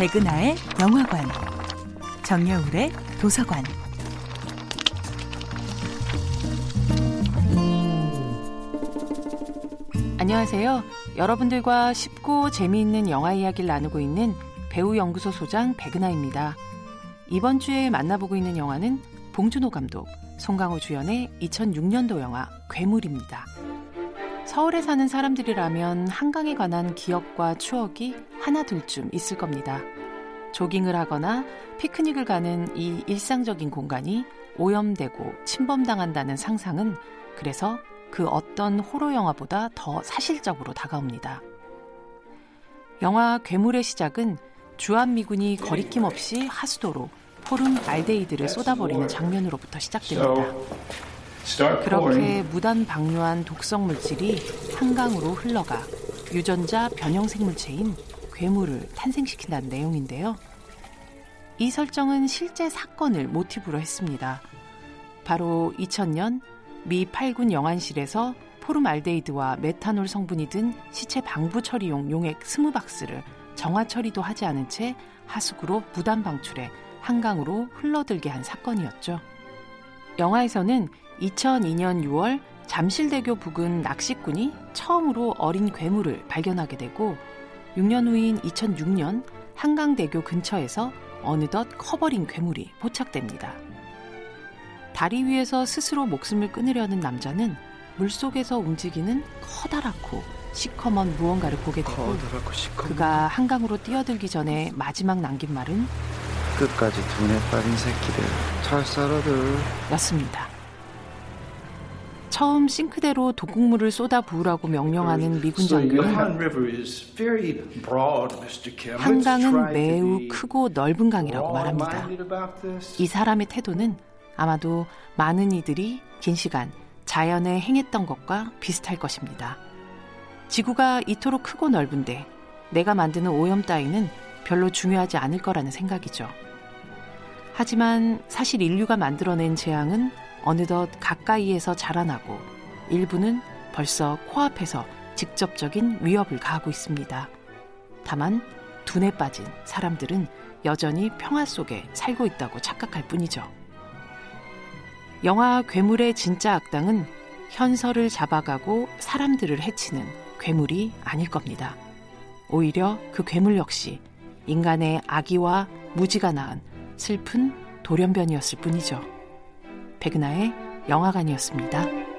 백은하의 영화관, 정여울의 도서관. 안녕하세요. 여러분들과 쉽고 재미있는 영화 이야기를 나누고 있는 배우 연구소 소장 백은하입니다. 이번 주에 만나보고 있는 영화는 봉준호 감독, 송강호 주연의 2006년도 영화 괴물입니다. 서울에 사는 사람들이라면 한강에 관한 기억과 추억이 하나둘쯤 있을 겁니다. 조깅을 하거나 피크닉을 가는 이 일상적인 공간이 오염되고 침범당한다는 상상은 그래서 그 어떤 호러 영화보다 더 사실적으로 다가옵니다. 영화 괴물의 시작은 주한미군이 거리낌 없이 하수도로 포름 알데이드를 쏟아버리는 장면으로부터 시작됩니다. 그렇게 무단 방류한 독성 물질이 한강으로 흘러가 유전자 변형 생물체인 괴물을 탄생시킨다는 내용인데요. 이 설정은 실제 사건을 모티브로 했습니다. 바로 2000년 미 8군 영안실에서 포름알데히드와 메탄올 성분이 든 시체 방부 처리용 용액 20박스를 정화 처리도 하지 않은 채 하수구로 무단 방출해 한강으로 흘러들게 한 사건이었죠. 영화에서는 2002년 6월 잠실대교 부근 낚시꾼이 처음으로 어린 괴물을 발견하게 되고 6년 후인 2006년 한강대교 근처에서 어느덧 커버린 괴물이 포착됩니다. 다리 위에서 스스로 목숨을 끊으려는 남자는 물속에서 움직이는 커다랗고 시커먼 무언가를 보게 되고 그가 한강으로 뛰어들기 전에 마지막 남긴 말은 끝까지 두뇌 빠진 새끼들 찰쌀아들 였습니다. 처음 싱크대로 독극물을 쏟아 부으라고 명령하는 미군 장교는 한강은 매우 크고 넓은 강이라고 말합니다. 이 사람의 태도는 아마도 많은 이들이 긴 시간 자연에 행했던 것과 비슷할 것입니다. 지구가 이토록 크고 넓은데 내가 만드는 오염 따위는 별로 중요하지 않을 거라는 생각이죠. 하지만 사실 인류가 만들어낸 재앙은 어느덧 가까이에서 자라나고 일부는 벌써 코앞에서 직접적인 위협을 가하고 있습니다. 다만 둔에 빠진 사람들은 여전히 평화 속에 살고 있다고 착각할 뿐이죠. 영화 괴물의 진짜 악당은 현설을 잡아가고 사람들을 해치는 괴물이 아닐 겁니다. 오히려 그 괴물 역시 인간의 악의와 무지가 낳은 슬픈 돌연변이었을 뿐이죠. 백은하의 영화관이었습니다.